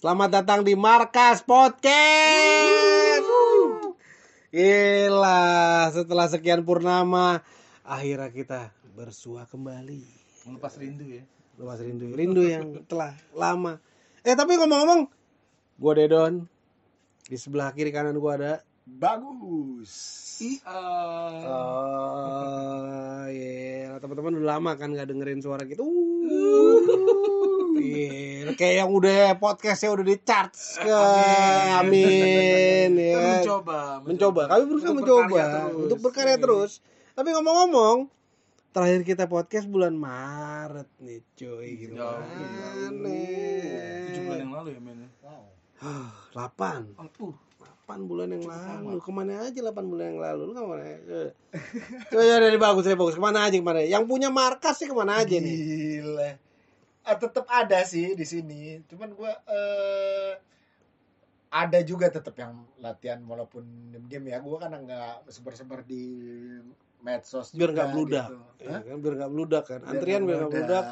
Selamat datang di Markas Podcast. Gila, setelah sekian purnama, akhirnya kita bersua kembali. Melepas rindu ya. Lepas rindu, rindu yang telah lama. Eh tapi ngomong-ngomong, gua Dedon. Di sebelah kiri kanan gua ada Bagus. Iya. Oh, iya. Teman-teman udah lama kan nggak dengerin suara gitu. Iya, kayak yang udah podcastnya udah di charts ke amin, Kita ya. mencoba, Mencoba, kami berusaha Untuk mencoba terus. untuk berkarya Iya. terus. Tapi ngomong-ngomong, terakhir kita podcast bulan Maret nih, cuy. Jauh, Gimana? Tujuh bulan yang lalu ya men. Wow. Ah, 8 Uh, 8 bulan yang lalu ke mana aja 8 bulan yang lalu lu ke mana Eh. coba ya dari bagus dari bagus ke mana aja ke mana yang punya markas sih ke mana aja nih Gila. Ah, tetap ada sih di sini. Cuman gua eh ada juga tetap yang latihan walaupun diam-diam ya. Gua kan nggak sebar-sebar di medsos biar nggak bludak gitu. Ya kan? biar nggak bludak kan Biar antrian biar nggak bludak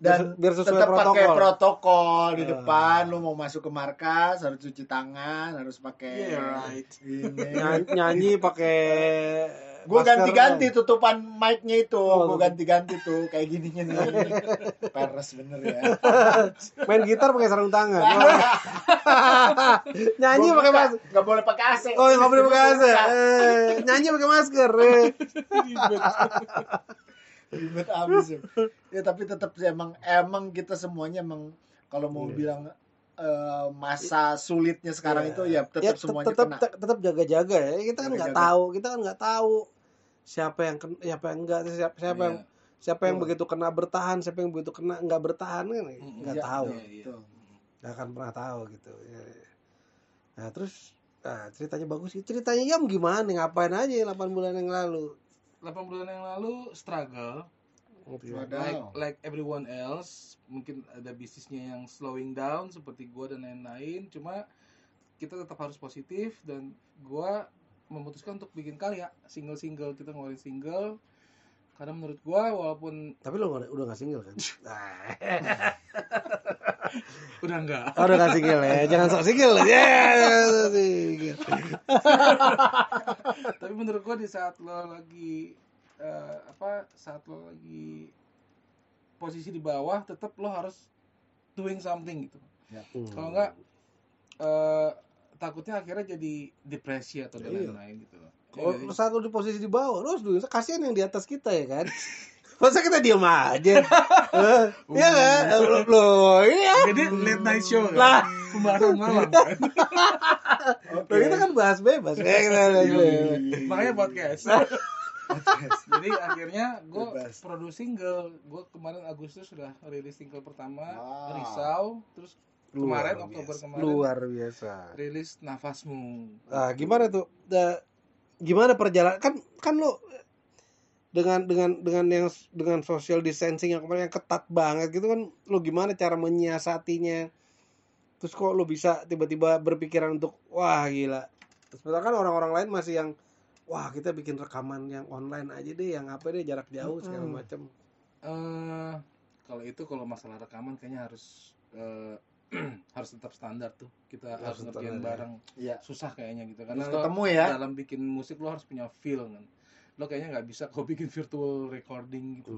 Dan biar sesuai tetap pakai protokol protokol di Ah. depan. Lu mau masuk ke markas harus cuci tangan, harus pakai yeah right. ini. Nyanyi, nyanyi pakai Gue ganti-ganti tutupan mic-nya itu. Oh, gue ganti-ganti tuh kayak gininya nih. Peres bener ya. main gitar pakai sarung tangan nyanyi pakai masker nggak boleh pakai AC. oh nggak boleh pakai AC. Eh, nyanyi pakai masker eh. Ribet abis ya. Ya tapi tetap sih emang emang kita semuanya emang kalau mau Iya. bilang eh, masa sulitnya sekarang Iya. itu ya tetap ya, semuanya tetap kena. tetap jaga-jaga ya kita kan nggak tahu kita kan nggak tahu siapa yang kena siapa yang enggak siapa siapa yang siapa yang Betul. begitu kena bertahan siapa yang begitu kena nggak bertahan kan? Nggak Iya, tahu. iya, iya. Betul. nggak akan pernah tahu gitu Ya. nah terus nah, ceritanya bagus sih. Ceritanya Yam gimana ngapain aja 8 bulan yang lalu? 8 bulan yang lalu struggle. Like like everyone else. Mungkin ada bisnisnya yang slowing down seperti gua dan lain-lain. Cuma kita tetap harus positif dan gua memutuskan untuk bikin karya single-single kita ngeluarin single. Karena menurut gua walaupun tapi lo nggak- udah nggak single kan? Udah enggak oh, udah nggak single ya? Jangan sok single. Ya single. tapi menurut gua di saat lo lagi eh, apa saat lo lagi posisi di bawah tetap lo harus doing something gitu. Hmm. kalau enggak eh, takutnya akhirnya jadi depresi atau dan Iya. lain-lain gitu loh Kalau Jadi- saat lu di posisi di bawah, lu harus dulu kasihan yang di atas kita ya kan. Masa kita diem aja? Eh, Iya kan? Loh, iya. jadi late night show kan? Lah. pembahasan malam kan? Loh, kita kan bahas bebas. Ya, kita bahas bebas. makanya podcast jadi akhirnya gue produce single gue kemarin Agustus sudah rilis single pertama Wow. Risau terus Luar kemarin biasa. Oktober kemarin Luar biasa. rilis Nafasmu Nah, gimana tuh? Da- gimana perjalanan? Kan kan lu dengan dengan dengan yang dengan social distancing yang kemarin yang ketat banget gitu kan lu gimana cara menyiasatinya terus kok lu bisa tiba-tiba berpikiran untuk wah gila sebenarnya kan orang-orang lain masih yang wah kita bikin rekaman yang online aja deh yang apa deh jarak jauh segala macam eh kalau itu kalau masalah rekaman kayaknya harus eh, harus tetap standar tuh. Kita Harus harus ngerjain ya. bareng. Iya. susah kayaknya gitu karena Harus ketemu ya. dalam bikin musik lo harus punya feel kan lo kayaknya nggak bisa kau bikin virtual recording gitu.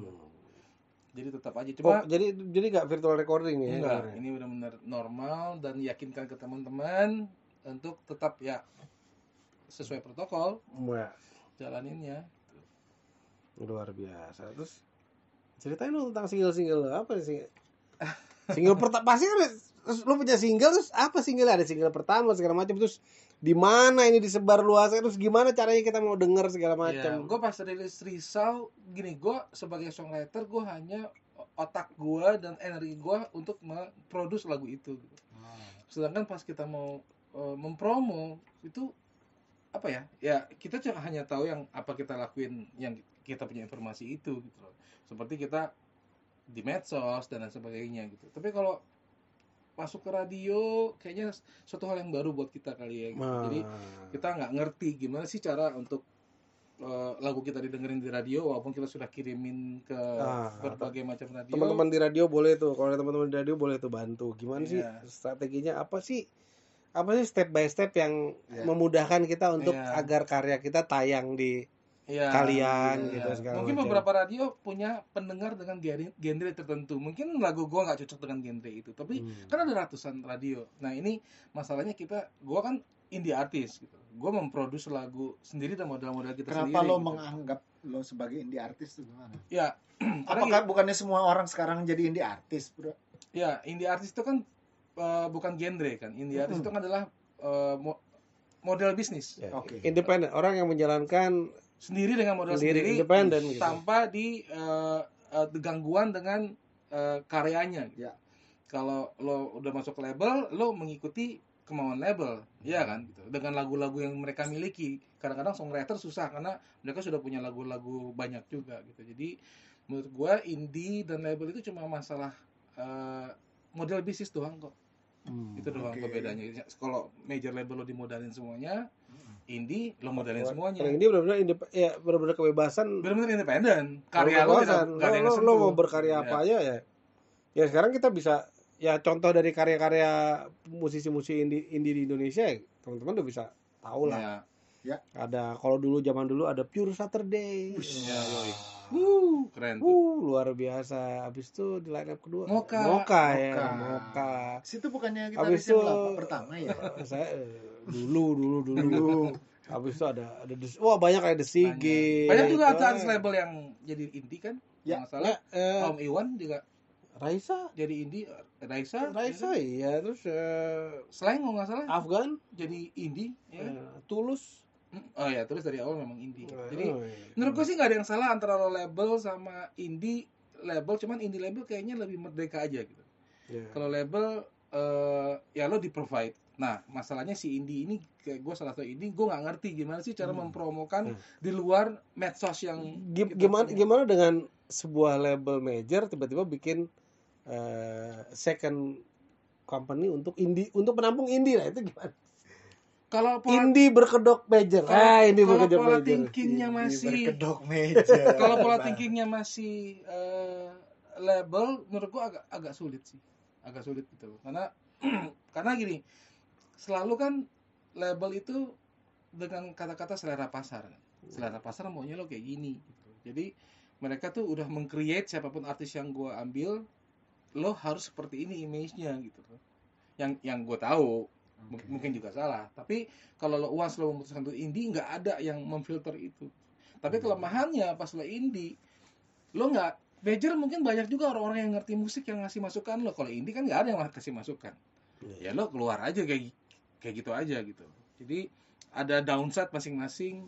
Jadi tetap aja. Oh cuma jadi jadi nggak virtual recording ya? Enggak ini benar-benar normal dan yakinkan ke teman-teman untuk tetap ya sesuai protokol Wah, jalaninnya luar biasa. Terus ceritain dong tentang single single apa sih? Single pertama pasti kan terus lu punya single terus apa single? Ada single pertama segala macam. Terus di mana ini disebar luas terus gimana caranya kita mau denger segala macam? gue pas rilis Risau gini gue sebagai songwriter gue hanya otak gue dan energi gue untuk memproduce lagu itu. Gitu. sedangkan pas kita mau eh, mempromo itu apa ya? Ya kita cuma hanya tahu yang apa kita lakuin yang kita punya informasi itu gitu loh. Seperti kita di medsos dan lain sebagainya gitu. Tapi kalau masuk ke radio kayaknya suatu hal yang baru buat kita kali ya gitu. jadi Ah. kita nggak ngerti gimana sih cara untuk eh, lagu kita didengerin di radio walaupun kita sudah kirimin ke Ah, berbagai macam radio. teman-teman di radio boleh tuh kalau ada teman-teman di radio boleh tuh bantu gimana sih Iya. strateginya apa sih apa sih step by step yang Iya. memudahkan kita untuk Iya. agar karya kita tayang di Iya, kalian iya. gitu segala Mungkin macam. beberapa radio punya pendengar dengan genre, genre tertentu. Mungkin lagu gua nggak cocok dengan genre itu, tapi Hmm. kan ada ratusan radio. Nah ini masalahnya kita, gua kan indie artis gitu. Gua memproduksi lagu sendiri dan modal-modal kita Kenapa sendiri. lo gitu. menganggap lo sebagai indie artis itu gimana? Ya, Apakah bukannya semua orang sekarang jadi indie artis, bro? Ya, indie artis itu kan eh, bukan genre kan. Indie artis Mm-mm. itu kan adalah eh, mo- model bisnis Ya, Oke. independen orang yang menjalankan sendiri dengan modal Sendiri, sendiri, independen gitu. tanpa di eh, eh, gangguan dengan eh, karyanya. Ya. Kalau lo udah masuk label, lo mengikuti kemauan label, ya kan? Gitu. Dengan lagu-lagu yang mereka miliki. Kadang-kadang songwriter susah karena mereka sudah punya lagu-lagu banyak juga gitu. Jadi menurut gua indie dan label itu cuma masalah eh, model bisnis doang kok. Hmm. itu doang Oke. perbedaannya kalau major label lo dimodalin semuanya indie lo modalin semuanya. Kalau ini benar-benar indep- ya benar-benar kebebasan. Benar-benar independen Kalau karya lo tidak nggak ada yang lo, lo, mau berkarya apa Ya. aja ya. Ya sekarang kita bisa ya contoh dari karya-karya musisi-musisi indie, indie di Indonesia ya, teman-teman udah bisa tahu lah. Ya. ada kalau dulu zaman dulu ada Pure Saturday. Ya, yoi. Wuh, keren tuh. Uh luar biasa. Habis itu di line up kedua. Mocha. Mocha ya Mocha. Mocha. Situ bukannya kita yang itu- pertama ya? saya eh, dulu dulu dulu. Habis itu ada ada The- wah banyak kayak The banyak. Juga artis label yang jadi indie kan? Ya, salah. Ya, eh, Tom Iwan juga Raisa? jadi indie. Raisa? Raisa iya terus eh, Slang kalau nggak salah. Afgan? Jadi indie ya. eh, Tulus? Oh ya terus dari awal memang indie. Jadi Oh, iya. menurut gue sih nggak ada yang salah antara lo label sama indie label cuman indie label kayaknya lebih merdeka aja gitu. Iya. kalau label eh, ya lo di provide nah masalahnya si indie ini kayak gue salah satu indie gue nggak ngerti gimana sih cara Hmm. mempromokan Hmm. di luar medsos yang Gim- kita gimana punya. gimana dengan sebuah label major tiba-tiba bikin eh, second company untuk indie untuk penampung indie lah itu gimana kalau pola, indie berkedok major Kalau- ah indie kalau berkedok pola major thinkingnya masih berkedok meja. kalau pola thinkingnya masih eh, label menurut gue agak agak sulit sih agak sulit gitu karena karena gini selalu kan label itu dengan kata-kata selera pasar. Kan. selera pasar maunya lo kayak gini gitu. jadi mereka tuh udah mengcreate siapa pun artis yang gue ambil lo harus seperti ini image-nya gitu. Yang yang gue tahu Oke. mungkin juga salah. Tapi kalau lo once lo memutuskan untuk indie nggak ada yang memfilter itu. Tapi kelemahannya pas lo indie lo nggak major mungkin banyak juga orang-orang yang ngerti musik yang ngasih masukan lo. Kalau indie kan nggak ada yang kasih masukan. Ya lo keluar aja kayak kayak gitu aja gitu jadi ada downside masing-masing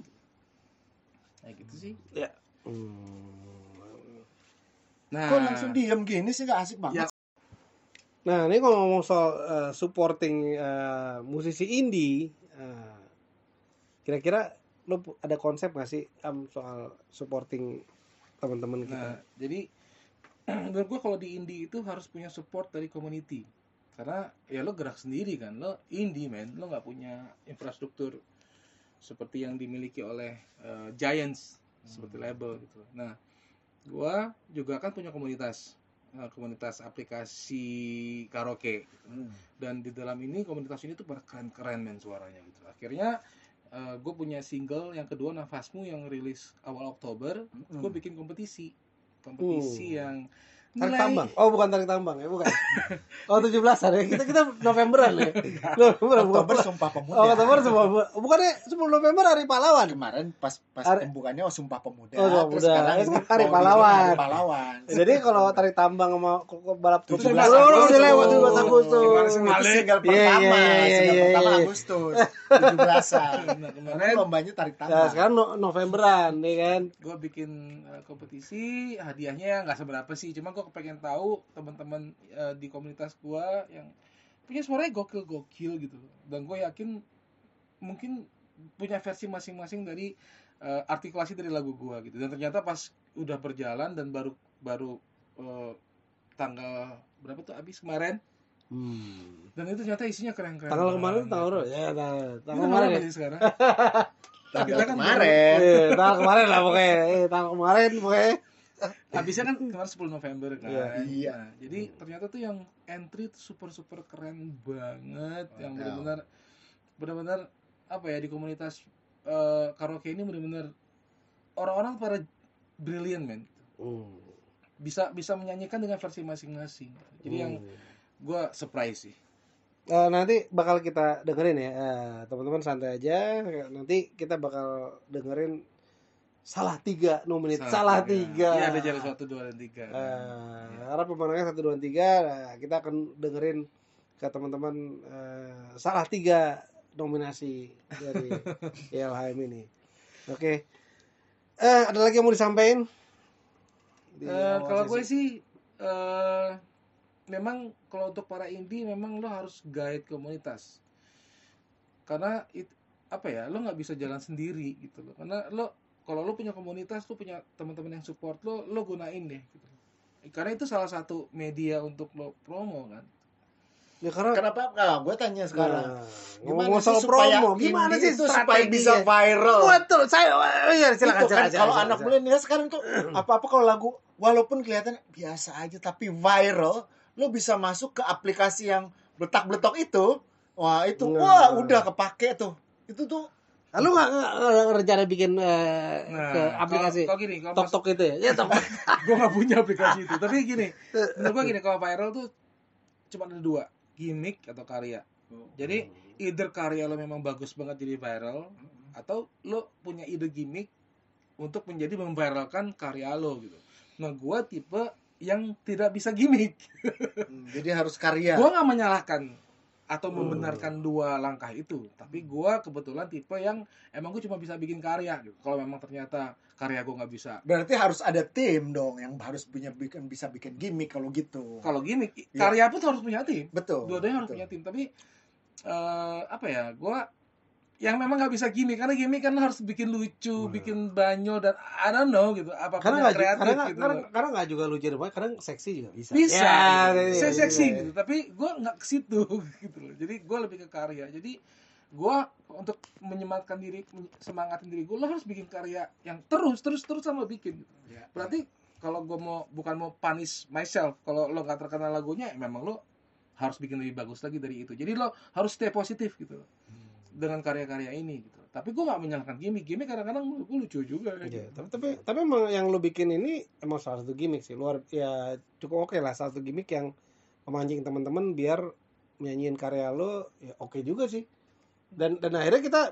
kayak gitu sih Hmm. nah Kok langsung diem gini sih gak asik banget? Ya. Nah, ini kalau ngomong soal eh, supporting eh, musisi indie, eh, kira-kira lo ada konsep nggak sih Am, soal supporting teman-teman kita? Nah, jadi menurut gua kalau di indie itu harus punya support dari community. Karena ya lo gerak sendiri kan, lo indie man, lo nggak punya infrastruktur seperti yang dimiliki oleh eh, giants seperti label gitu. Nah, gua juga kan punya komunitas, eh, komunitas aplikasi karaoke. Hmm. Dan di dalam ini komunitas ini tuh pada keren-keren men suaranya gitu. Akhirnya gue punya single yang kedua Nafasmu yang rilis awal Oktober Hmm. gue bikin kompetisi kompetisi Uh. yang Tarik tambang? Oh, bukan tarik tambang ya, bukan. Oh, 17-an ya. Kita kita Novemberan ya. November bukan. Oktober Sumpah Pemuda. Oh, Oktober semua. Bukannya 10 November hari pahlawan. Kemarin pas pas Hari- pembukaannya oh Sumpah Pemuda. Oh, Sumpah Terus Pemuda. sekarang Itu ini kan Hari Pahlawan. Hari Pahlawan. Jadi kalau tarik tambang sama balap Tujuh oh, udah Agustus. lewat 17 Agustus. Itu Malik? single Iya, pertama, iya, iya, single iya, pertama iya. Agustus 17-an. Nah, Karena kemarin lombanya tarik Nah, tambang. sekarang no- Novemberan nih kan. gue bikin uh, kompetisi hadiahnya nggak seberapa sih cuma gue pengen tahu teman-teman uh, di komunitas gue yang punya suaranya gokil gokil gitu dan gue yakin mungkin punya versi masing-masing dari uh, artikulasi dari lagu gue gitu dan ternyata pas udah berjalan dan baru baru uh, tanggal berapa tuh abis kemarin dan itu ternyata isinya keren-keren Tanggal kemarin tanggal berapa? Ya, tanggal, kemarin ya. sekarang tanggal Kita kan kemarin Eh, tanggal kemarin lah pokoknya. Eh, tanggal kemarin pokoknya. habisnya kan kemarin 10 November kan Iya. Iya. Nah, jadi ternyata tuh yang entry tuh super super keren banget yang Mantap. benar-benar benar-benar apa ya di komunitas eh, karaoke ini benar-benar orang-orang pada brilliant men Hmm. bisa bisa menyanyikan dengan versi masing-masing jadi yang Gua surprise sih. Eh, nanti bakal kita dengerin ya. Eh, teman-teman santai aja. Nanti kita bakal dengerin salah tiga nominit salah, tiga, iya ada jalan satu dua dan tiga. Eh, karena pemenangnya satu dua tiga. Nah, kita akan dengerin ke teman-teman eh, salah tiga nominasi dari ILHM ini. Oke. Eh ada lagi yang mau disampaikan? Di awal kalau gue sesi? sih eh memang kalau untuk para indie memang lo harus guide komunitas. Karena it, apa ya lo nggak bisa jalan sendiri gitu loh. Karena lo kalau lo punya komunitas lo punya teman-teman yang support lo lo gunain deh gitu. Karena itu salah satu media untuk lo promo kan. Ya karena kenapa? Nah, gue tanya sekarang. Nah, gimana sih supaya promo gimana sih itu supaya bisa viral? Betul, saya iya silakan itu kan silakan. kalau silakan, anak silakan. milenial sekarang tuh apa-apa kalau lagu walaupun kelihatan biasa aja tapi viral lo bisa masuk ke aplikasi yang beletak-beletok itu wah itu Nah. wah udah kepake tuh itu tuh Ah, Lu nggak rencana bikin eh, ke aplikasi kalau, kalau gini kalau tok tok itu ya? Ya tok. gue nggak punya aplikasi itu tapi gini menurut gue gini kalau viral tuh cuma ada dua gimmick atau karya jadi either karya lo memang bagus banget jadi viral atau lo punya ide gimmick untuk menjadi memviralkan karya lo gitu. Nah, gua tipe yang tidak bisa gimmick. Hmm, jadi harus karya Gua nggak menyalahkan atau Hmm. membenarkan dua langkah itu, tapi gua kebetulan tipe yang emang gue cuma bisa bikin karya gitu. Kalau memang ternyata karya gua nggak bisa. berarti harus ada tim dong yang harus punya bikin bisa bikin gimmick kalau gitu Kalau gimmick, Iya. karya pun harus punya tim. betul Dua-duanya harus punya tim, tapi eh, apa ya? Gua yang memang nggak bisa gimmick karena gimmick kan harus bikin lucu, Hmm. bikin banyol dan I don't know gitu. Apa pun Karena ju- kreatif karena gitu. karena karena nggak juga lucu banget, kadang seksi juga bisa. bisa Ya, gitu. iya, saya iya, seksi iya. gitu tapi gue nggak ke situ gitu loh jadi gue lebih ke karya jadi gue untuk menyemangatkan diri semangatin diri gue lo harus bikin karya yang terus terus terus sama bikin gitu. Ya. berarti kalau gue mau bukan mau punish myself kalau lo nggak terkenal lagunya ya memang lo harus bikin lebih bagus lagi dari itu jadi lo harus stay positif gitu loh dengan karya-karya ini gitu tapi gue nggak menyalahkan gimmick gimmick kadang-kadang menurut gue lucu juga Iya, gitu. tapi tapi tapi emang yang lu bikin ini emang salah satu gimmick sih. Luar ya cukup oke lah salah satu gimmick yang memancing teman-teman biar nyanyiin karya lo ya oke juga sih. Dan dan akhirnya kita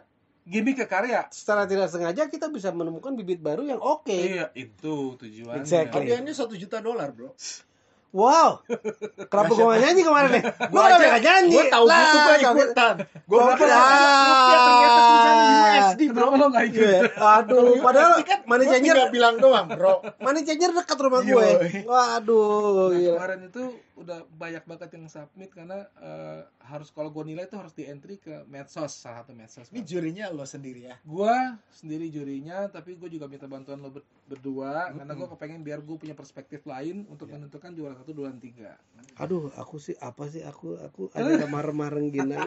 gimmick ke karya secara tidak sengaja kita bisa menemukan bibit baru yang oke. iya itu tujuannya Exactly. hadiahnya satu juta dolar bro Wow. Kenapa gua gak nyanyi kemarin nih? Kenapa aja- gak nyanyi? gue tahu Lah, gitu gue ikutan Gua Gua kenapa kira nggak- ya, ternyata tulisannya USD bro kenapa lo nggak ikut Iya. Aduh, padahal money gue changer tinggal bilang doang bro money changer dekat rumah Iya. gue. Waduh, Nah, gila. kemarin itu udah banyak banget yang submit karena eh, harus kalau gue nilai itu harus di entry ke medsos salah satu medsos. ini jurinya lo sendiri ya Gue sendiri jurinya, tapi gue juga minta bantuan lo ber- berdua karena gue kepengen biar gue punya perspektif lain untuk menentukan juara satu, dua, dan tiga. Aduh, aku sih apa sih aku aku ada remar-remar gini.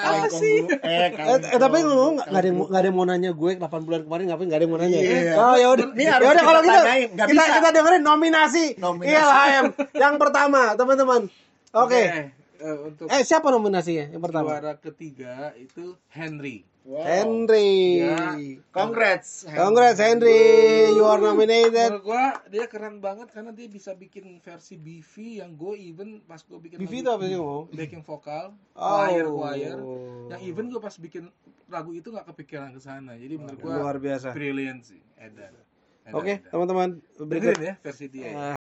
Kaleng sih? konggu- eh, Eh, eh, tapi ngomong nggak ada yang nggak ada yang mau nanya gue 8 bulan kemarin ngapain nggak ada yang mau nanya. Iya. Oh ya udah. Ini Ya udah kalau kita gitu kita kita dengerin nominasi, Nominasi. ILHM yang pertama, teman-teman. Oke. eh, untuk Eh siapa nominasinya yang pertama? juara ketiga itu Henry. Wow. Henry. Ya. Congrats. Congrats Henry, you are nominated. Menurut gue dia keren banget karena dia bisa bikin versi BV yang gue even pas gue bikin BV lagu- itu apa sih ngomong? backing vokal, Oh. choir choir. Yang even gue pas bikin lagu itu nggak kepikiran ke sana. Jadi menurut gue luar biasa. brilliant sih, Edan. Oke, Edan. teman-teman, berikut ya versi dia. ya. Ah.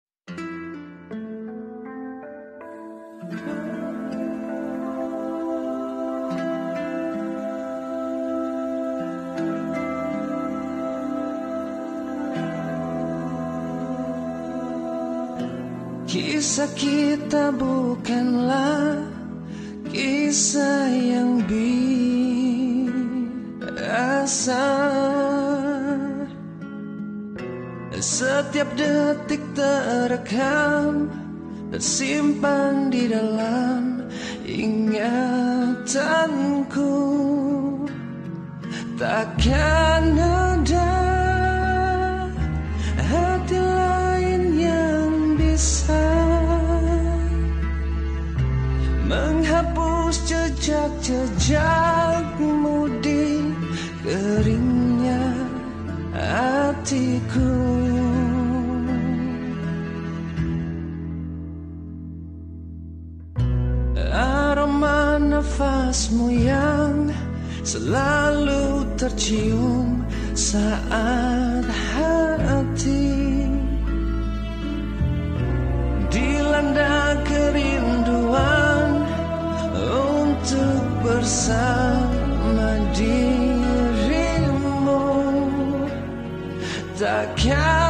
Kisah kita bukanlah kisah yang biasa. Setiap detik terekam Tersimpan di dalam ingatanku. Takkan nafasmu yang selalu tercium saat hati. Dilanda kerinduan untuk bersama dirimu. Takkan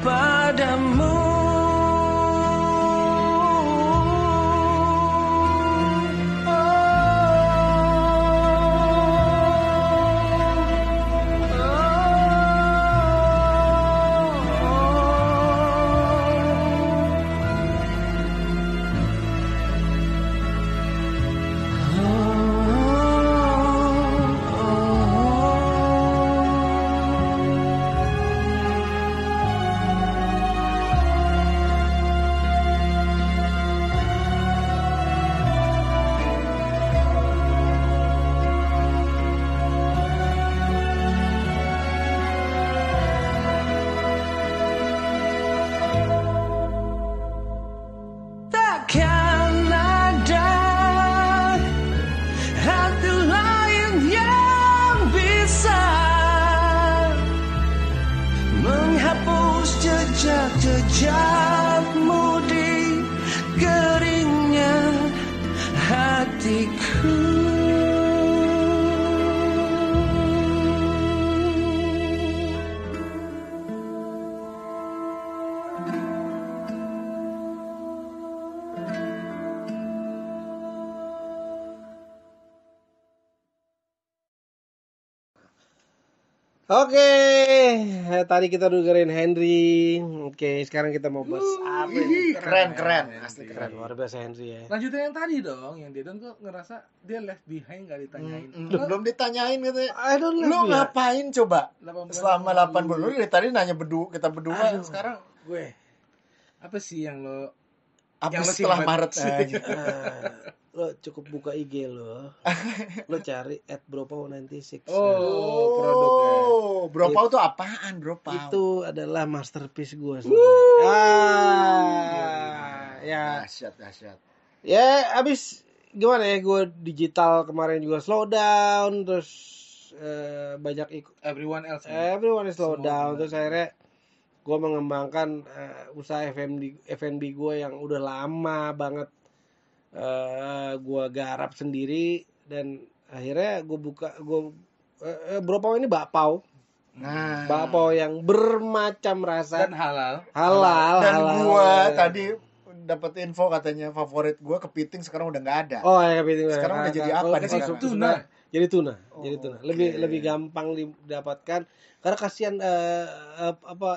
kepadamu jejak-jejakmu di keringnya hatiku. Oke, eh, tadi kita dengerin Henry. Oke, sekarang kita mau bahas apa ini? Keren, keren. Asli Keren, keren. luar biasa Henry ya. Lanjutin yang tadi dong, yang dia tuh ngerasa dia left behind gak ditanyain. Hmm, Belum belum ditanyain katanya. I don't Lu love you. ngapain coba? 8 bulan Selama yang 8 bulan lalu. lu dari tadi nanya berdua kita berdua Aduh. sekarang gue apa sih yang lo apa Yang lu setelah. Maret aja. Lo cukup buka IG lo. Lo cari at bropau96. Oh, produk ya. Oh, Bro Pau tuh apaan, Bro Pau? itu adalah masterpiece gue ah ya dahsyat, dahsyat. ya abis gimana ya gue digital kemarin juga slow down terus eh, banyak ikut everyone else. everyone is slow down terus akhirnya gue mengembangkan eh, usaha FNB FNB gue yang udah lama banget eh gue garap sendiri dan akhirnya gue buka gue eh, eh, Bro Pau ini bakpao Nah, bakpao yang bermacam rasa dan halal. halal dan halal. gua tadi dapat info katanya favorit gua kepiting sekarang udah nggak ada. oh ya kepiting Sekarang udah jadi apa nih kasih sekarang? Tuna. jadi tuna Oh, jadi tuna lebih lebih gampang didapatkan karena kasihan eh, eh, apa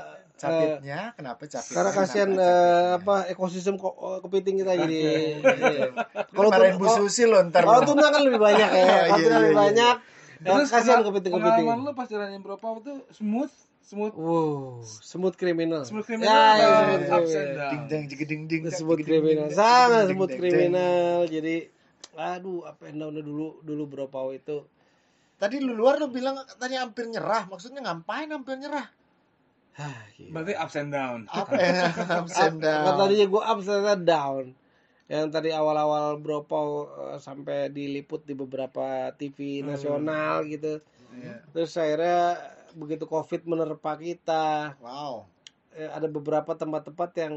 Capitnya kenapa capitnya? karena kasihan capitnya? apa ekosistem ko- eh, kepiting kita jadi iya. Kalau Bu kalau- Susi lo ntar. kalau tuna kan lebih banyak ya kalau iya, tuna lebih iya. banyak ya, Terus kasihan pengalaman- kepiting kepiting Pengalaman lo pas jalanin berapa itu smooth, smooth, wow smooth criminal smooth ya, criminal, ya, smooth down. Ding dang ding. kriminal ding, sangat jigeding, sebut ding, ding, kriminal jadi aduh apa and down dulu dulu bro pau itu. Tadi lu luar lu bilang tadi hampir nyerah. Maksudnya ngapain hampir nyerah? Berarti ups and down. Apa ya? Ups and down. Kan tadinya gue up ternyata down yang tadi awal-awal bro pau eh, sampai diliput di beberapa TV Hmm. nasional gitu Iya. terus akhirnya begitu covid menerpa kita Wow. eh, ada beberapa tempat-tempat yang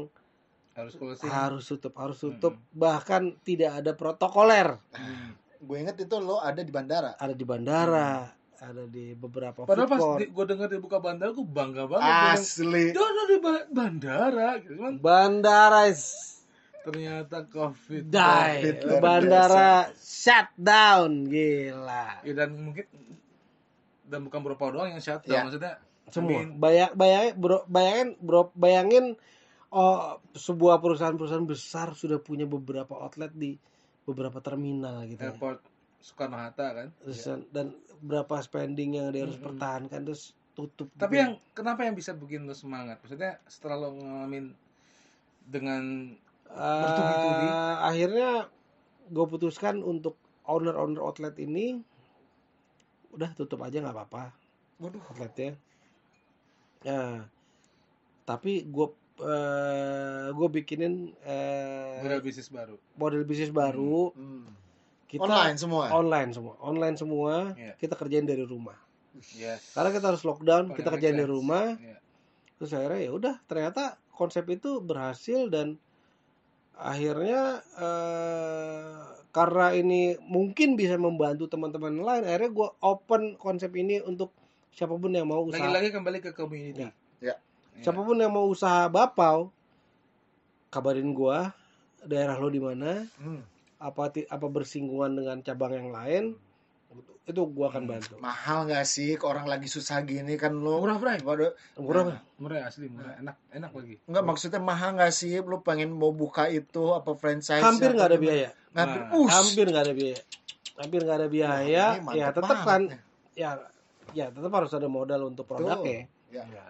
harus closing harus tutup harus tutup bahkan tidak ada protokoler Hmm. Gue inget itu lo ada di bandara. ada di bandara ada di beberapa padahal pas gue denger dibuka bandara gue bangga banget Asli. Dia udah di ba- bandara gitu kan. Bandara is ternyata covid die. Covid bandara shut down. Gila. Ya, dan mungkin dan bukan beberapa doang yang shutdown Ya. maksudnya semua. I mean, bayang bayangin bro bayangin bro bayangin oh sebuah perusahaan-perusahaan besar sudah punya beberapa outlet di beberapa terminal gitu ya. Soekarno Hatta kan Terus dan berapa spending yang dia harus Mm-mm. pertahankan terus tutup tapi gitu. yang kenapa yang bisa bikin lo semangat maksudnya setelah lo ngalamin dengan Eh, bertubi-tubi. akhirnya gue putuskan untuk owner-owner outlet ini udah tutup aja nggak apa-apa Waduh. outletnya ya tapi gue gue bikinin eh, model bisnis baru model bisnis baru Hmm. Kita Online semua. online semua online semua Iya. kita kerjain dari rumah yes karena kita harus lockdown Paling kita kerjain dari rumah Iya. terus akhirnya ya udah ternyata konsep itu berhasil dan akhirnya eh, karena ini mungkin bisa membantu teman-teman lain akhirnya gue open konsep ini untuk siapa pun yang mau usaha lagi-lagi kembali ke community Ya. Ya. Iya. siapa pun yang mau usaha bapau kabarin gua daerah lo di mana Hmm. Apa apa bersinggungan dengan cabang yang lain itu gua akan bantu Mahal nggak sih ke orang lagi susah gini kan lo? murah bray Waduh, murah Pak. murah asli murah enak enak lagi Enggak maksudnya mahal nggak sih? Lu pengen mau buka itu apa franchise? hampir nggak ada biaya Hampir. Nah, Us. hampir nggak ada biaya hampir nggak ada biaya mantep ya tetap kan ya ya tetap harus ada modal untuk produknya Ya. ya.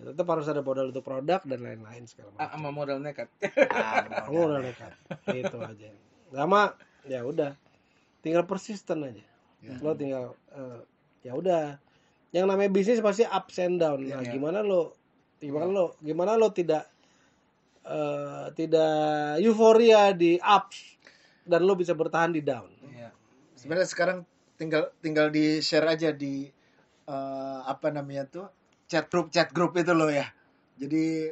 Ya, tetap harus ada modal untuk produk dan lain-lain segala Ah, macam. sama modal nekat. Kamu udah nekat. Itu aja. Mah ya udah. Tinggal persisten aja. Ya. lo tinggal eh, ya udah. Yang namanya bisnis pasti ups and down. Nah Iya. gimana lo gimana lo gimana lo tidak eh, tidak euforia di ups dan lo bisa bertahan di down? Iya. Sebenarnya sekarang tinggal tinggal di share aja di eh, apa namanya tuh chat group chat group itu lo ya. Jadi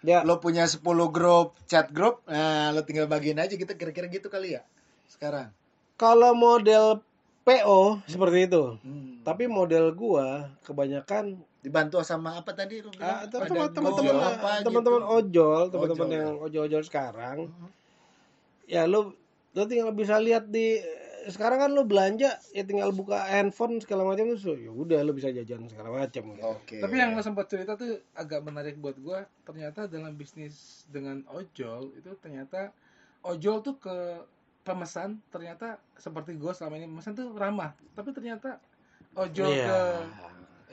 ya lo punya 10 grup chat group, nah lo tinggal bagiin aja gitu kira-kira gitu kali ya. Sekarang. kalau model PO seperti itu Hmm. tapi model gua kebanyakan dibantu sama apa tadi lo ah, bilang? teman-teman teman-teman ojol teman-teman gitu. ojol teman-teman yang ojol-ojol sekarang Mhm. ya lo lo tinggal bisa lihat di sekarang kan lo belanja ya tinggal buka handphone segala macam tuh ya udah lo bisa jajan segala macam gitu. Oke. Tapi yang lo sempat cerita tuh agak menarik buat gua. Ternyata dalam bisnis dengan ojol itu ternyata ojol tuh ke pemesan ternyata seperti gue selama ini pemesan tuh ramah. Tapi ternyata ojol Iya. ke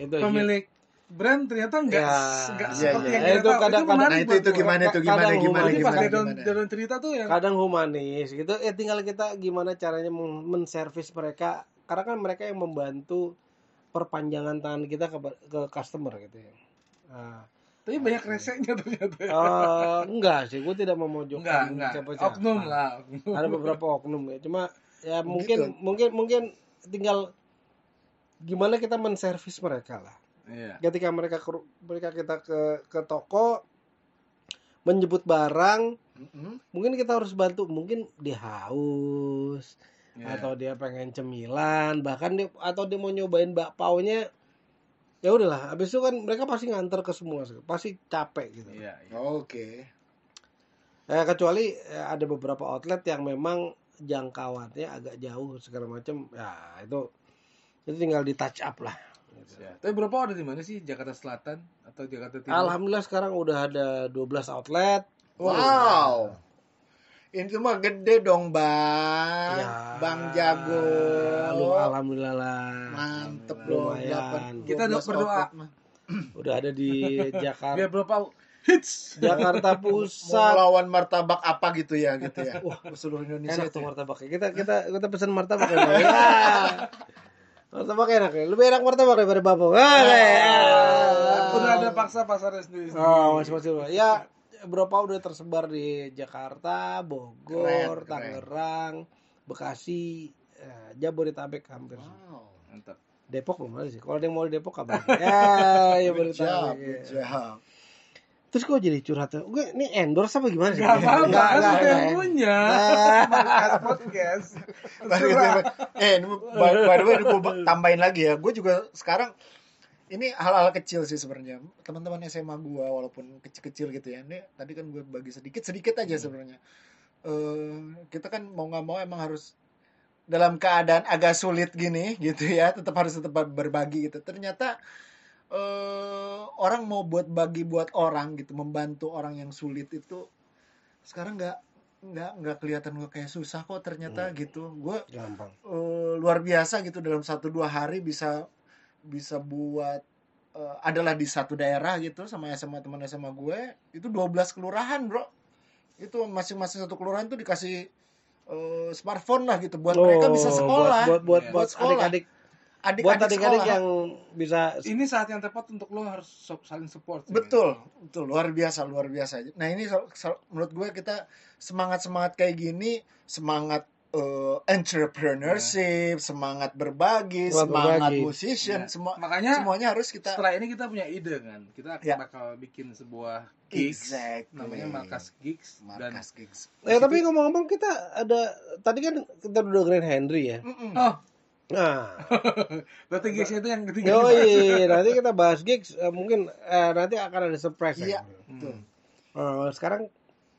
itu pemilik brand ternyata enggak Ya. enggak Iya, seperti iya. yang kita itu tahu. kadang-kadang- menarik Nah, itu itu gimana tuh gimana Kadang gimana humanis, gimana dia dalam, gimana. dalam cerita tuh yang kadang humanis gitu ya tinggal kita gimana caranya men- menservis mereka karena kan mereka yang membantu perpanjangan tangan kita ke ke customer gitu ya nah, tapi banyak reseknya ternyata. eh, enggak sih gue tidak memojokkan Enggak, enggak. siapa-siapa. Oknum lah. oknum. ada beberapa oknum ya cuma ya Begitu. mungkin mungkin mungkin tinggal gimana kita menservis mereka lah Iya. ketika mereka ke, mereka kita ke ke toko menjemput barang Mhm. mungkin kita harus bantu mungkin dia haus Iya. atau dia pengen cemilan bahkan dia atau dia mau nyobain bakpaunya ya udahlah habis itu kan mereka pasti nganter ke semua pasti capek gitu Iya, iya. Oke. Eh, kecuali eh, ada beberapa outlet yang memang jangkauannya agak jauh segala macam ya itu itu tinggal di touch up lah Ya. Tapi berapa ada di mana sih? Jakarta Selatan atau Jakarta Timur? alhamdulillah sekarang udah ada 12 outlet Wow. Ini mah gede dong, Bang. Ya, Bang Jago. lu alhamdulillah lah Mantep Lumayan. delapan- Kita 12 berdoa. udah ada di Jakarta Biar berapa hits? Jakarta Mau Pusat melawan martabak apa gitu ya gitu ya. Wah, seluruh Indonesia enak tuh itu. martabaknya kita kita kita pesan martabak ya ya. Martabak enak ya lebih enak martabak daripada babong ah, ya. Udah ada paksa pasarnya sendiri. oh masih masih ya berapa udah tersebar di Jakarta Bogor Keren, keren. Tangerang Bekasi eh, Jabodetabek hampir Wow. Mantap. Depok belum ada sih kalau ada yang mau di Depok kabar ya ya Jabodetabek ya. Terus kok jadi curhat? Gue ini endorse apa gimana sih? Gak apa-apa, udah yang punya. Ah. Markas podcast. Eh ini by, by the way gue tambahin lagi ya gue juga sekarang ini hal-hal kecil sih sebenarnya teman-teman SMA gue walaupun kecil-kecil gitu ya ini tadi kan gue bagi sedikit sedikit aja sebenarnya Eh, kita kan mau nggak mau emang harus dalam keadaan agak sulit gini gitu ya tetap harus tetap berbagi gitu ternyata eh orang mau buat bagi buat orang gitu membantu orang yang sulit itu sekarang nggak nggak nggak kelihatan gue kayak susah kok ternyata gitu gue Gampang. eh, luar biasa gitu dalam satu dua hari bisa bisa buat eh, adalah di satu daerah gitu sama SMA teman SMA gue itu 12 kelurahan bro itu masing-masing satu kelurahan tuh dikasih eh, smartphone lah gitu buat mereka bisa Oh, sekolah Buat buat Iya. buat, Buat sekolah. adik-adik adik-adik buat adik-adik yang bisa Ini saat yang tepat untuk lo harus saling support. betul betul luar biasa luar biasa nah ini so- so- menurut gue kita semangat semangat kayak gini semangat eh, entrepreneurship semangat berbagi Semangat semangat berbagi. musician Iya. semua Makanya semuanya harus kita setelah ini kita punya ide kan. Kita akan Ya. bakal bikin sebuah gigs Exactly. namanya Markas Gigs dan markas gigs Eh tapi ngomong-ngomong kita ada tadi kan kita udah dengerin Henry ya. Mm-mm. Oh, Nah, berarti gigsnya itu yang ketiga. yoi, nanti kita bahas gigs eh, mungkin eh, nanti akan ada surprise Iya. ya. betul Eh, sekarang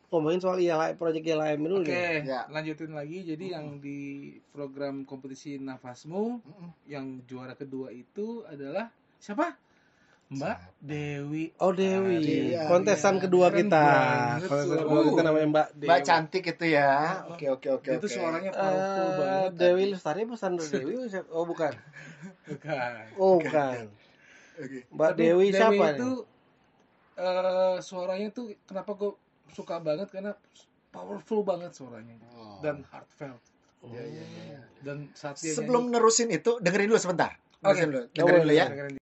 ngomongin soal ILM project ILM dulu Oke, nih. Ya. lanjutin lagi. Jadi yang di program kompetisi Nafasmu Mm-mm. yang juara kedua itu adalah siapa? Mbak Dewi. Oh Dewi, Iya, kontesan iya. kedua Keren kita. banget Kontesan kedua kita namanya Mbak Dewi. mbak cantik itu ya oke oke oke Itu suaranya Eh, powerful banget. Dewi Lestari apa Sandra Dewi? Oh bukan. Bukan. Oh bukan. Oke. Mbak Tapi Dewi siapa itu nih? eh, suaranya tuh kenapa gue suka banget karena powerful banget suaranya Oh. dan heartfelt Ya, ya, ya, ya. dan saat dia sebelum nerusin itu dengerin dulu sebentar Oke. Dengerin dulu dengerin dulu ya nyanyi, dengerin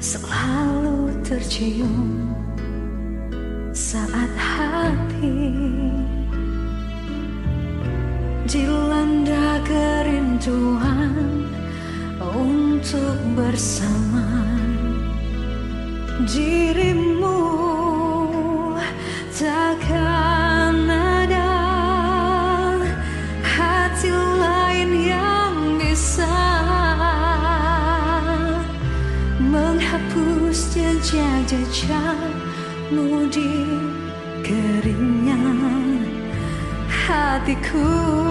selalu tercium saat hati dilanda kerinduan untuk bersama. Dirimu hatiku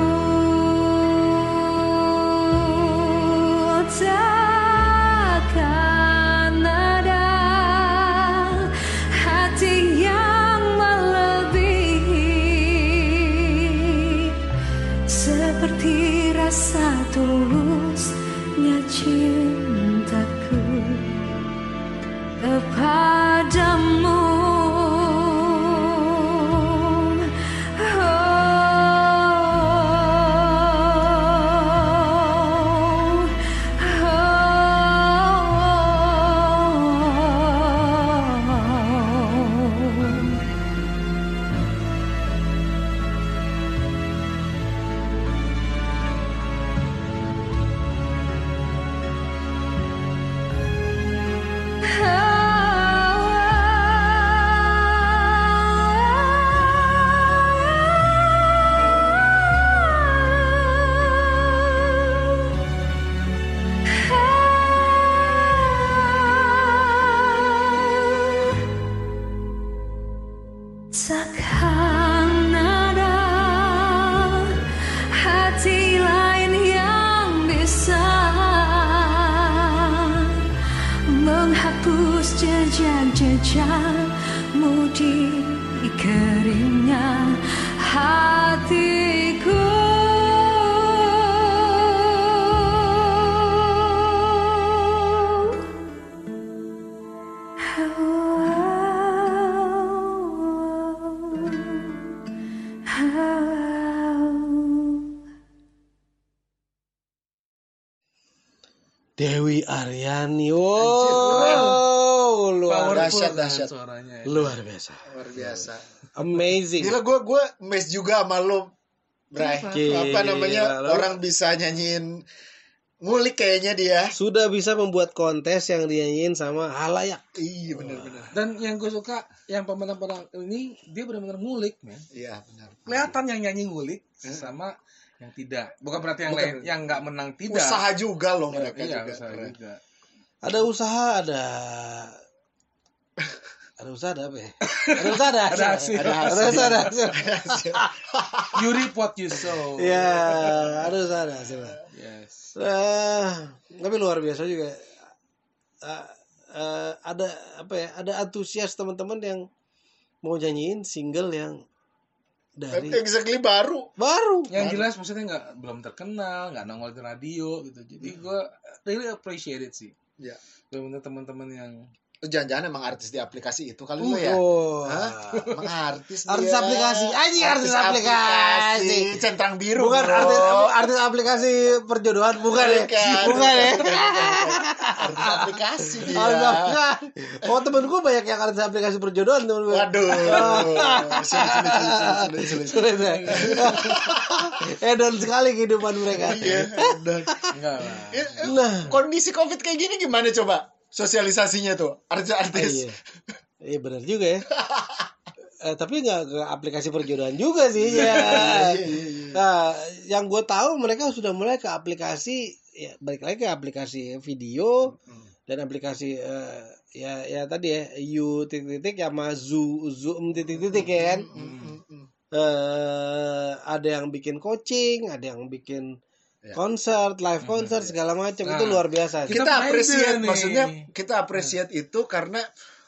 Aryani. keren. Wow, luar, Powerful Dahsyat, dahsyat. suaranya ya. luar biasa. luar biasa Amazing. gila gue gue mes juga sama lo Bray Gila, apa namanya lo. orang bisa nyanyiin ngulik kayaknya dia Sudah bisa membuat kontes yang dinyanyiin sama halayak. iya benar-benar Dan yang gue suka yang pemenang-pemenang ini dia benar-benar ngulik, men. iya benar Kelihatan yang nyanyi ngulik sama yang tidak. Bukan berarti yang Bukan. lain yang nggak menang tidak. usaha juga loh Ya, mereka iya, juga usaha Keren. juga. Ada usaha, ada ada usaha ada apa ya? Ada usaha ada Ada hasil. ada Ada hasil usaha ada hasil. You reap what you sow. Ya, ada usaha ada hasil. Yes. Eh, tapi luar biasa juga. Eh, eh, ada apa ya? Ada antusias teman-teman yang mau nyanyiin single yang dari exactly baru baru. Yang jelas maksudnya nggak belum terkenal, nggak nongol di radio gitu. Jadi gue really appreciate it sih. ya Benar-benar teman-teman yang jangan-jangan emang artis di aplikasi itu kali lu ya Oh. Hah? Emang artis Artis dia. aplikasi. Anjing, artis aplikasi. centang biru Bukan bro. artis artis aplikasi perjodohan bukan ya? Bukan, Bukan ya? artis aplikasi dia Artis aplikasi. Oh temen gue banyak yang artis aplikasi perjodohan temen gue. waduh sulit sulit sulit sulit sulit Sulit ya. Sekali kehidupan mereka. iya enggak lah. Nah, kondisi covid kayak gini gimana coba sosialisasinya tuh ah, artis-artis iya. Iya benar juga ya. Eh, tapi nggak ke aplikasi perjodohan juga sih ya. iya, iya, iya. Nah, yang gue tahu mereka sudah mulai ke aplikasi ya balik lagi ke aplikasi video Hmm. dan aplikasi eh, ya ya tadi ya you titik-titik sama zoom zoom titik-titik ya kan. Hmm, eh ada yang bikin coaching, ada yang bikin Ya. konser, live konser segala macam Nah, itu luar biasa. Kita kita nih. maksudnya kita appreciate itu karena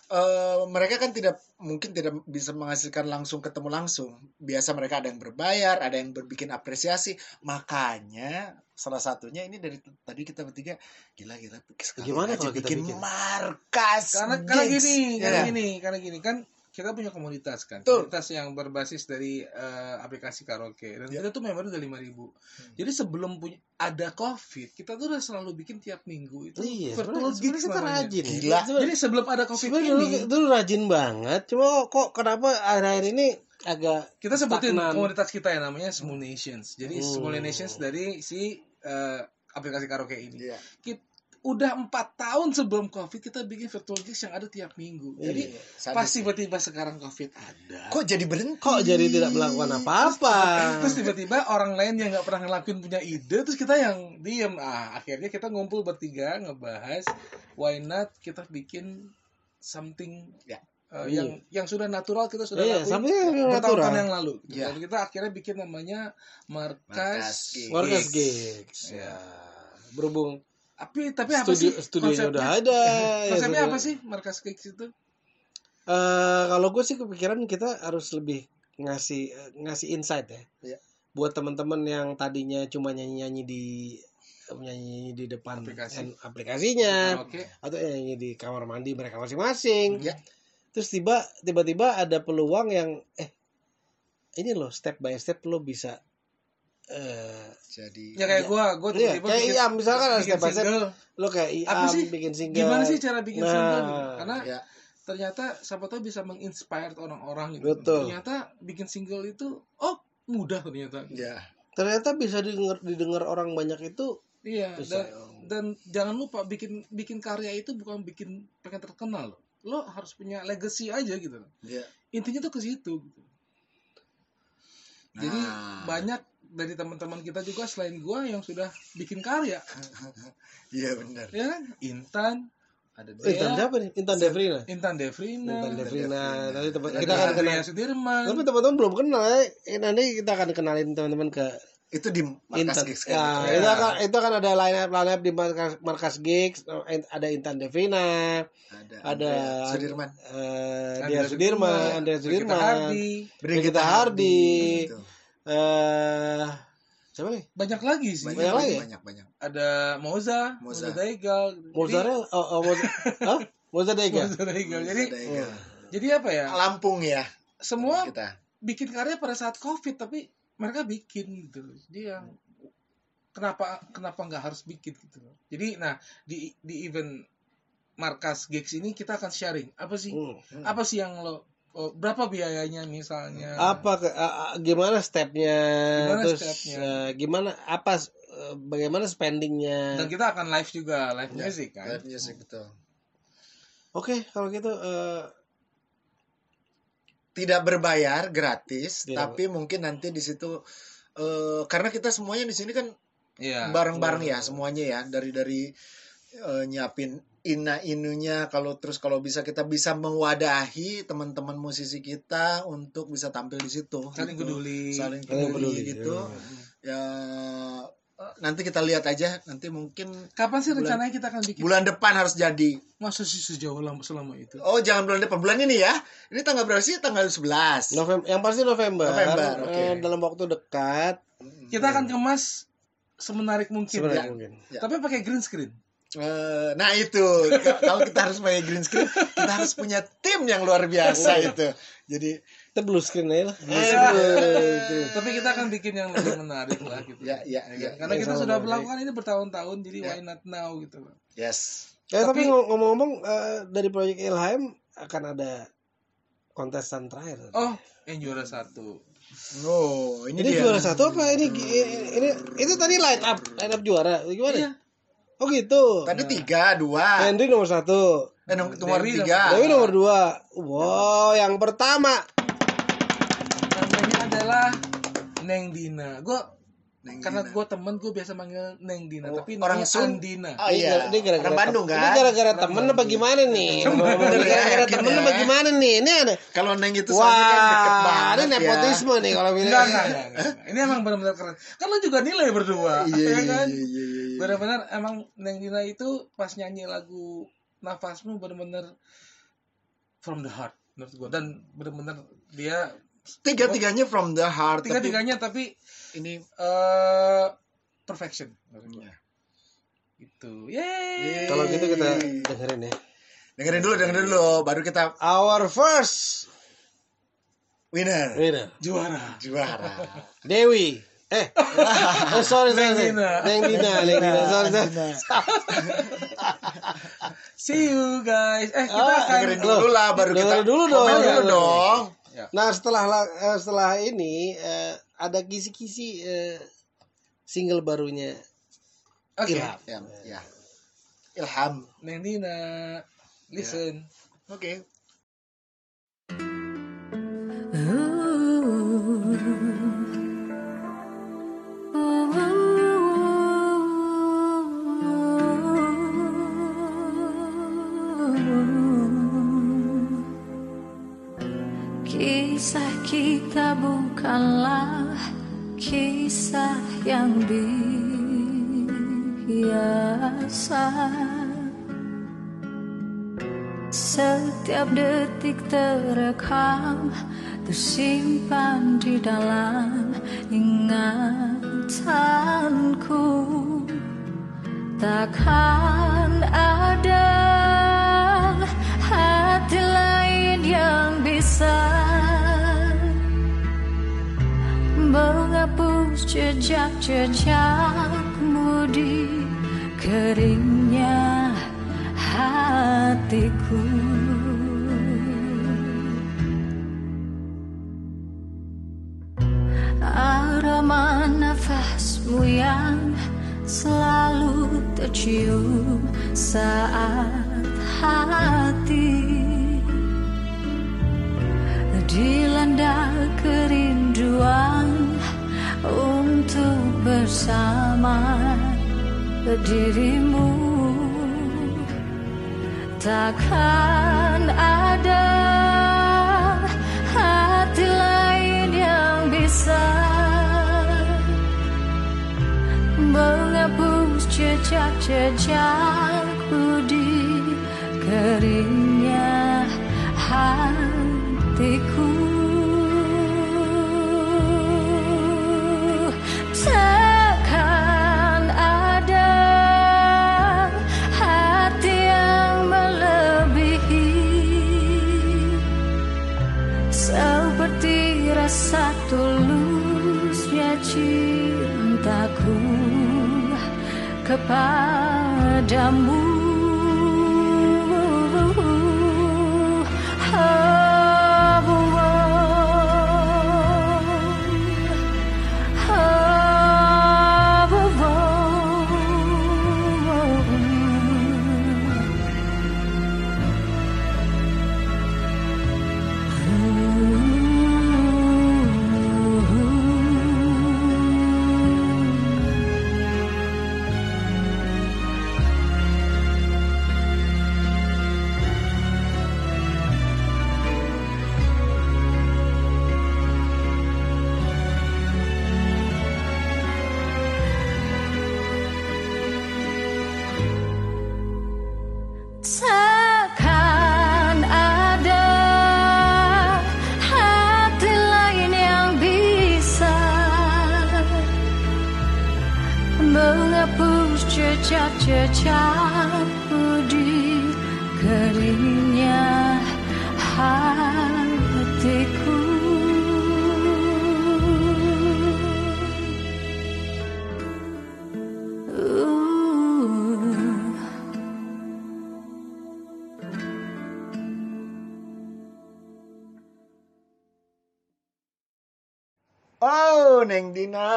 eh, mereka kan tidak mungkin tidak bisa menghasilkan langsung ketemu langsung biasa mereka ada yang berbayar ada yang berbikin apresiasi makanya salah satunya ini dari tadi kita bertiga gila gila sekali Gimana aja kalau kita bikin bikin? markas Karena karena gini, Ya karena kan? gini, karena gini kan kita punya komunitas kan. Betul. Komunitas yang berbasis dari eh, aplikasi karaoke dan Ya. kita tuh member udah 5000. Jadi sebelum punya ada Covid, kita tuh udah selalu bikin tiap minggu itu Iya, virtual gigs kita namanya. rajin. Gila. Jadi sebelum ada Covid Sebenarnya dulu, ini, dulu rajin banget, cuma kok kenapa akhir-akhir ini agak kita sebutin stagnan. komunitas kita yang namanya Small Nations. Jadi Hmm. Small Nations dari si eh, aplikasi karaoke ini. Iya. Kita, udah empat tahun sebelum Covid kita bikin virtual gigs yang ada tiap minggu. Jadi Iya. Sadis pas ya. tiba-tiba sekarang Covid ada. kok jadi berhenti kok jadi tidak melakukan apa-apa. Terus tiba-tiba orang lain yang nggak pernah ngelakuin punya ide, terus kita yang diem. Ah, akhirnya kita ngumpul bertiga ngebahas why not kita bikin something Ya. uh, Iya. yang yang sudah natural kita sudah Iya, lakuin sampai yang lalu. Ya. Dan kita akhirnya bikin namanya Markas markas, Gigs. Wargas Gigs. gigs. Ya. Ya. Berhubung Tapi tapi apa studio sih studionya udah konsepnya? ada. ya Konsepnya sudah. apa sih markas gigs itu? Eh, kalau gue sih kepikiran kita harus lebih ngasih ngasih insight ya. Iya. Buat teman-teman yang tadinya cuma nyanyi-nyanyi di nyanyi di depan Aplikasi. aplikasinya Oke. atau nyanyi di kamar mandi mereka masing-masing. Iya. Terus tiba tiba-tiba ada peluang yang eh ini loh step by step lo bisa eh jadi Ya kayak gua, gua Iya, tiba-tiba kayak bikin- Iam, misalkan ada bikin step by step. single. lo kayak Apa Iam sih? bikin single. Gimana sih cara bikin Nah. single? gitu? Karena ya ternyata siapa tahu bisa menginspire orang-orang gitu. Betul. Ternyata bikin single itu oh mudah ternyata. ya Ternyata bisa didengar didengar orang banyak itu Iya, dan, Om. dan jangan lupa bikin bikin karya itu bukan bikin pengen terkenal loh. Lo harus punya legacy aja gitu. ya Intinya tuh ke situ gitu. Jadi Nah. banyak dari teman-teman kita juga selain gua yang sudah bikin karya, iya benar ya kan? Intan, Ada Eh, Intan siapa nih? Intan Devrina. Intan Devrina Intan Devrina. Nanti teman- kita akan kenal. Sudirman Tapi teman-teman belum kenal ya. Nanti kita akan kenalin teman-teman ke itu di markas Intan. gigs Ya, kan. itu akan itu akan ada line up line up di markas, markas gigs. Ada Intan Devrina, Ada, ada Andrea Sudirman. eh, Andrea Dia Sudirman, Andrea Brigita Sudirman, Hardy Brigita Hardy, Gitu. Eh siapa nih? banyak lagi sih Banyak, Banyak lagi ya? banyak, banyak. ada Moza Moza. Moza Daigal oh, oh Moza, Hah? Moza Dega. Moza Daigal jadi Ada Ega. jadi apa ya Lampung ya semua kita. bikin karya pada saat covid tapi mereka bikin gitu jadi yang kenapa kenapa nggak harus bikin gitu loh. jadi nah di di event markas gigs ini kita akan sharing apa sih Hmm. apa sih yang lo oh, berapa biayanya misalnya Apa ke, a- gimana stepnya? Gimana terus stepnya? eh, gimana apa eh, bagaimana spendingnya? dan kita akan live juga live Ya, music kan Live music betul. Oke, kalau gitu eh, Tidak berbayar, gratis, Tidak. tapi mungkin nanti di situ eh, karena kita semuanya di sini kan Iya. bareng-bareng ya semuanya ya dari dari eh, nyiapin ina inunya kalau terus kalau bisa kita bisa mewadahi teman-teman musisi kita untuk bisa tampil di situ saling gitu. peduli saling Saling peduli, peduli, gitu ya. ya eh, nanti kita lihat aja nanti mungkin kapan sih Bulan- rencananya kita akan bikin bulan depan harus jadi masa sih sejauh lama selama itu oh jangan bulan depan bulan ini ya ini tanggal berapa sih tanggal 11 November, yang pasti November. November, oke. eh, dalam waktu dekat kita akan kemas semenarik mungkin sebenarnya ya. mungkin. Ya. tapi pakai green screen nah itu kalau kita harus pakai green screen kita harus punya tim yang luar biasa itu. Jadi Kita blue screen aja lah. Eh, tapi kita akan bikin yang lebih menarik lah gitu. Ya ya ya. Karena Ya, kita sudah melakukan ini bertahun-tahun jadi Ya. why not now gitu loh yes. Eh, tapi, Tapi- ngom- ngomong-ngomong eh, dari proyek Ilham akan ada kontestan terakhir. oh yang juara satu. Oh ini, ini dia. juara satu apa? Ini ini, ini itu tadi line up line up juara. Gimana? Iya. Oh gitu. tadi tiga dua. Henry nomor satu, eh nom- nomor Dewi tiga. Dewi nomor dua. Wow, yang pertama. namanya adalah Neng Dina. Gue Neng karena gue temen gue biasa manggil Neng Dina Oh, tapi orang namanya Sun. Andina oh iya. Ini gara-gara orang Bandung kan? Ini gara-gara Orang temen apa gimana nih? Gara-gara temen apa gimana nih? Ini ada kalau neng itu soalnya kan deket Wah, banget ini ya. nepotisme nih kalau bilang. enggak, enggak, enggak, ini emang benar-benar keren. Kan lo juga nilai berdua iya ya iya kan? iya iya, iya. benar-benar emang Neng Dina itu pas nyanyi lagu nafasmu benar-benar from the heart menurut gue dan benar-benar dia tiga tiganya from the heart tapi tiga-tiganya tapi ini eh perfection menurut gue Iya. itu yeay Kalau gitu kita dengerin ya. dengerin dulu dengerin dulu baru kita Our first winner winner juara juara Dewi. Eh, oh, sorry, sorry. Neng Dina. Neng Dina, Neng Dina. Sorry, sorry. see you guys eh kita Ah, akan dengerin dulu lah baru kita dulu dong. dulu Dengerin. Dong Nah, setelah la- eh, setelah ini eh, ada kisi-kisi eh, single barunya. Oke. Ilham. ya, ya. Ilham Neng Dina listen. Oke. Kisah bukanlah kisah yang biasa. Setiap detik terekam Tersimpan di dalam ingatanku. Takkan ada jejak-jejakmu di keringnya hatiku. Aroma nafasmu yang selalu tercium saat hati dilanda kerinduan untuk bersama dirimu takkan ada hati lain yang bisa menghapus jejak-jejakku di keringnya hatiku. Kepadamu.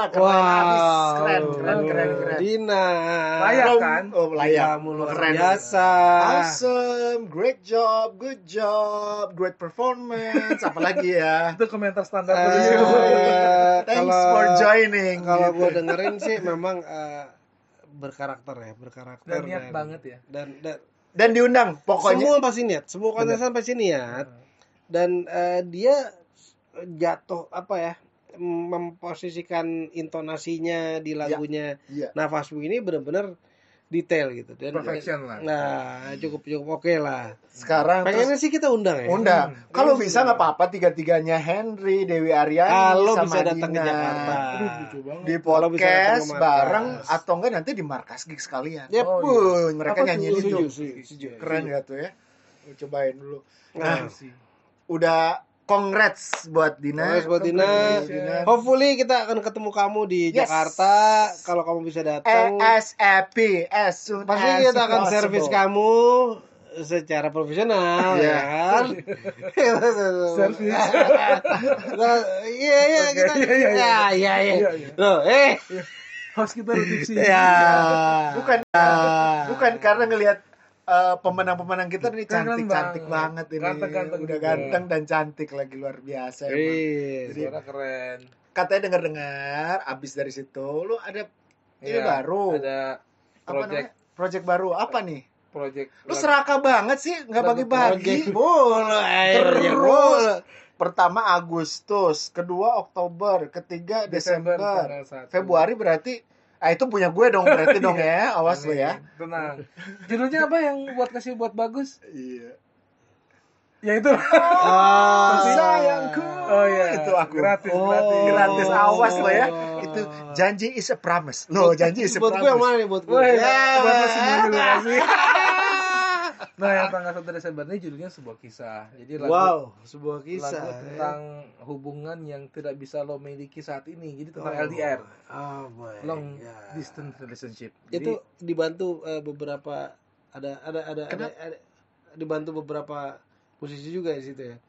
Keren abis. Keren, keren, keren, keren. Dina. Layak kan? Oh, layak. Kamu luar Keren. biasa. Awesome, great job, good job, great performance. Apalagi ya. Itu komentar standar Eh, produser. Thanks kalau- for joining. Kalau gitu. gue dengerin sih memang eh, berkarakter ya, berkarakter Dan niat banget ya. Dan, dan Dan diundang, pokoknya. semua pasti niat, semua kontestan pasti niat. Dan eh, dia jatuh apa ya? Memposisikan intonasinya di lagunya Iya. Nafasmu ini benar-benar detail gitu dan Perfection lah. nah cukup cukup oke lah Sekarang pengennya terus sih kita undang ya undang. Hmm. Kalau bisa nggak apa-apa tiga-tiganya Henry, Dewi Aryani, kalau sama bisa datang ke Dina. Jakarta Aduh, lucu banget. Di podcast ke bareng atau enggak nanti di markas gig sekalian. Yep. Oh, Wuh, mereka Apa tuh? nyanyiin itu. Keren ya tuh ya. Cobain dulu. Nah, sih. Udah congrats buat Dina. Congrats buat Dina. Dina. Hopefully kita akan ketemu kamu di Yes. Jakarta kalau kamu bisa datang. ASAP as soon Pasti as kita akan possible. servis kamu secara profesional Iya. ya kan. Servis. Kita- Iya iya kita Iya, iya, iya. ya iya. Loh, eh Host kita reduksi. ya. Bukan bukan karena ngelihat eh, pemenang-pemenang kita nih cantik-cantik banget. banget ini. Ganteng-ganteng Udah juga. ganteng dan cantik lagi luar biasa. Iya. Suara keren. Katanya dengar-dengar abis dari situ lu ada ini Iya, baru. Ada apa project namanya? Project baru apa nih? project Lu serakah banget sih, nggak bagi-bagi. Terus. ya, mulu. Pertama Agustus, kedua Oktober, ketiga Desember, satu. Februari berarti ah itu punya gue dong berarti dong ya. Awas lo ya. Tenang. Judulnya apa yang buat kasih buat bagus? Iya. Ya itu. Ah, sayangku. Oh iya. Itu aku. Gratis, Oh. gratis. Gratis awas lo ya. Oh. Itu janji is a promise. Lo janji is a buat gue yang promise. mana nih buat gue? Ya. buat lo semua terima kasih. Nah, yang tanggal 1 Desember ini judulnya sebuah kisah. Jadi lagu Wow, sebuah lagu kisah. ya. tentang hubungan yang tidak bisa lo miliki saat ini. Jadi tentang Oh. LDR, Oh my long God. distance relationship. Jadi itu dibantu eh, beberapa ada ada ada, ada, ada- dibantu beberapa musisi juga di situ ya. eh,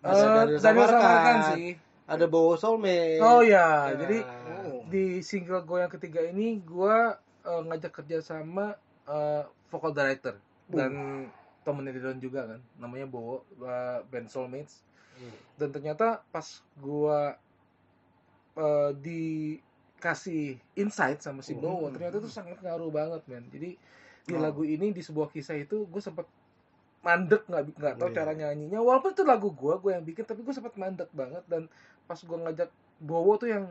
Ada Daniel Daniel Samarkan sih. ada Bowo Soulmate. Oh ya, Ya. jadi Oh. di single gue yang ketiga ini gue eh, ngajak kerja sama eh, vocal director dan temennya Didon juga kan namanya Bowo eh, band Soulmates Hmm. dan ternyata pas gue eh, dikasih insight sama si Bowo Hmm. ternyata itu sangat ngaruh banget men jadi di Oh. lagu ini di sebuah kisah itu gue sempat mandek nggak nggak tahu Iya. cara nyanyinya walaupun itu lagu gue gue yang bikin tapi gue sempat mandek banget dan pas gue ngajak Bowo tuh yang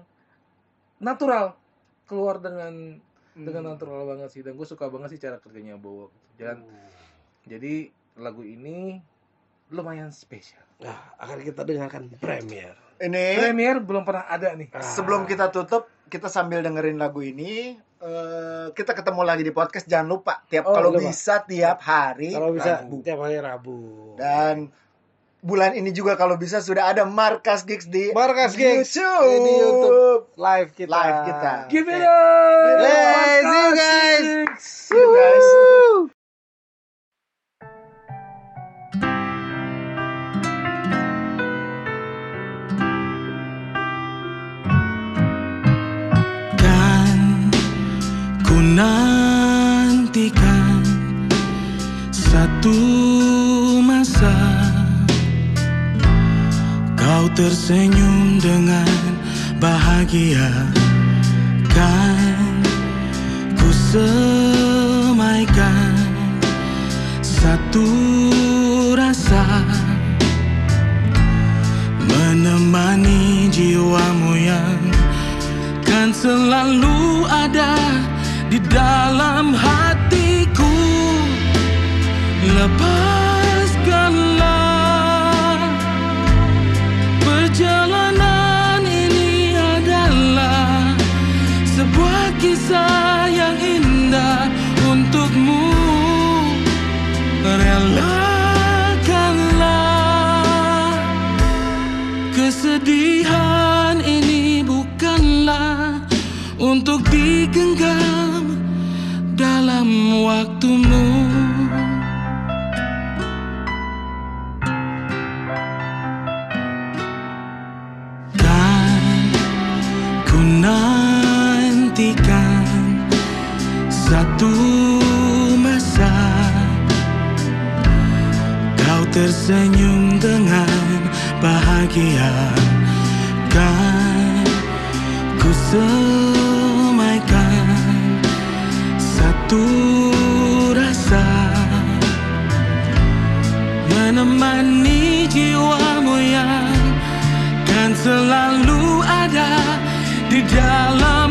natural keluar dengan dengan Hmm. natural banget sih dan gue suka banget sih cara kerjanya Bowo dan jadi lagu ini lumayan spesial Nah, akan kita dengarkan premier. Ini premier belum pernah ada nih Ah. sebelum kita tutup, kita sambil dengerin lagu ini, eh, kita ketemu lagi di podcast. Jangan lupa tiap Oh, kalau lupa. bisa tiap hari Kalau bisa Rabu. tiap hari Rabu. Dan bulan ini juga kalau bisa sudah ada Markas Gigs di Markas Gigs YouTube. di YouTube live kita. Live kita. give it up Hey, see you guys. See you guys. Kan ku nantikan satu masa tersenyum dengan bahagia. Kan ku semaikan satu rasa menemani jiwamu yang kan selalu ada di dalam hatiku. Lepaskanlah waktumu. Kan ku nantikan satu masa kau tersenyum dengan bahagia kan ku semaikan menemani jiwamu yang kan selalu ada di dalam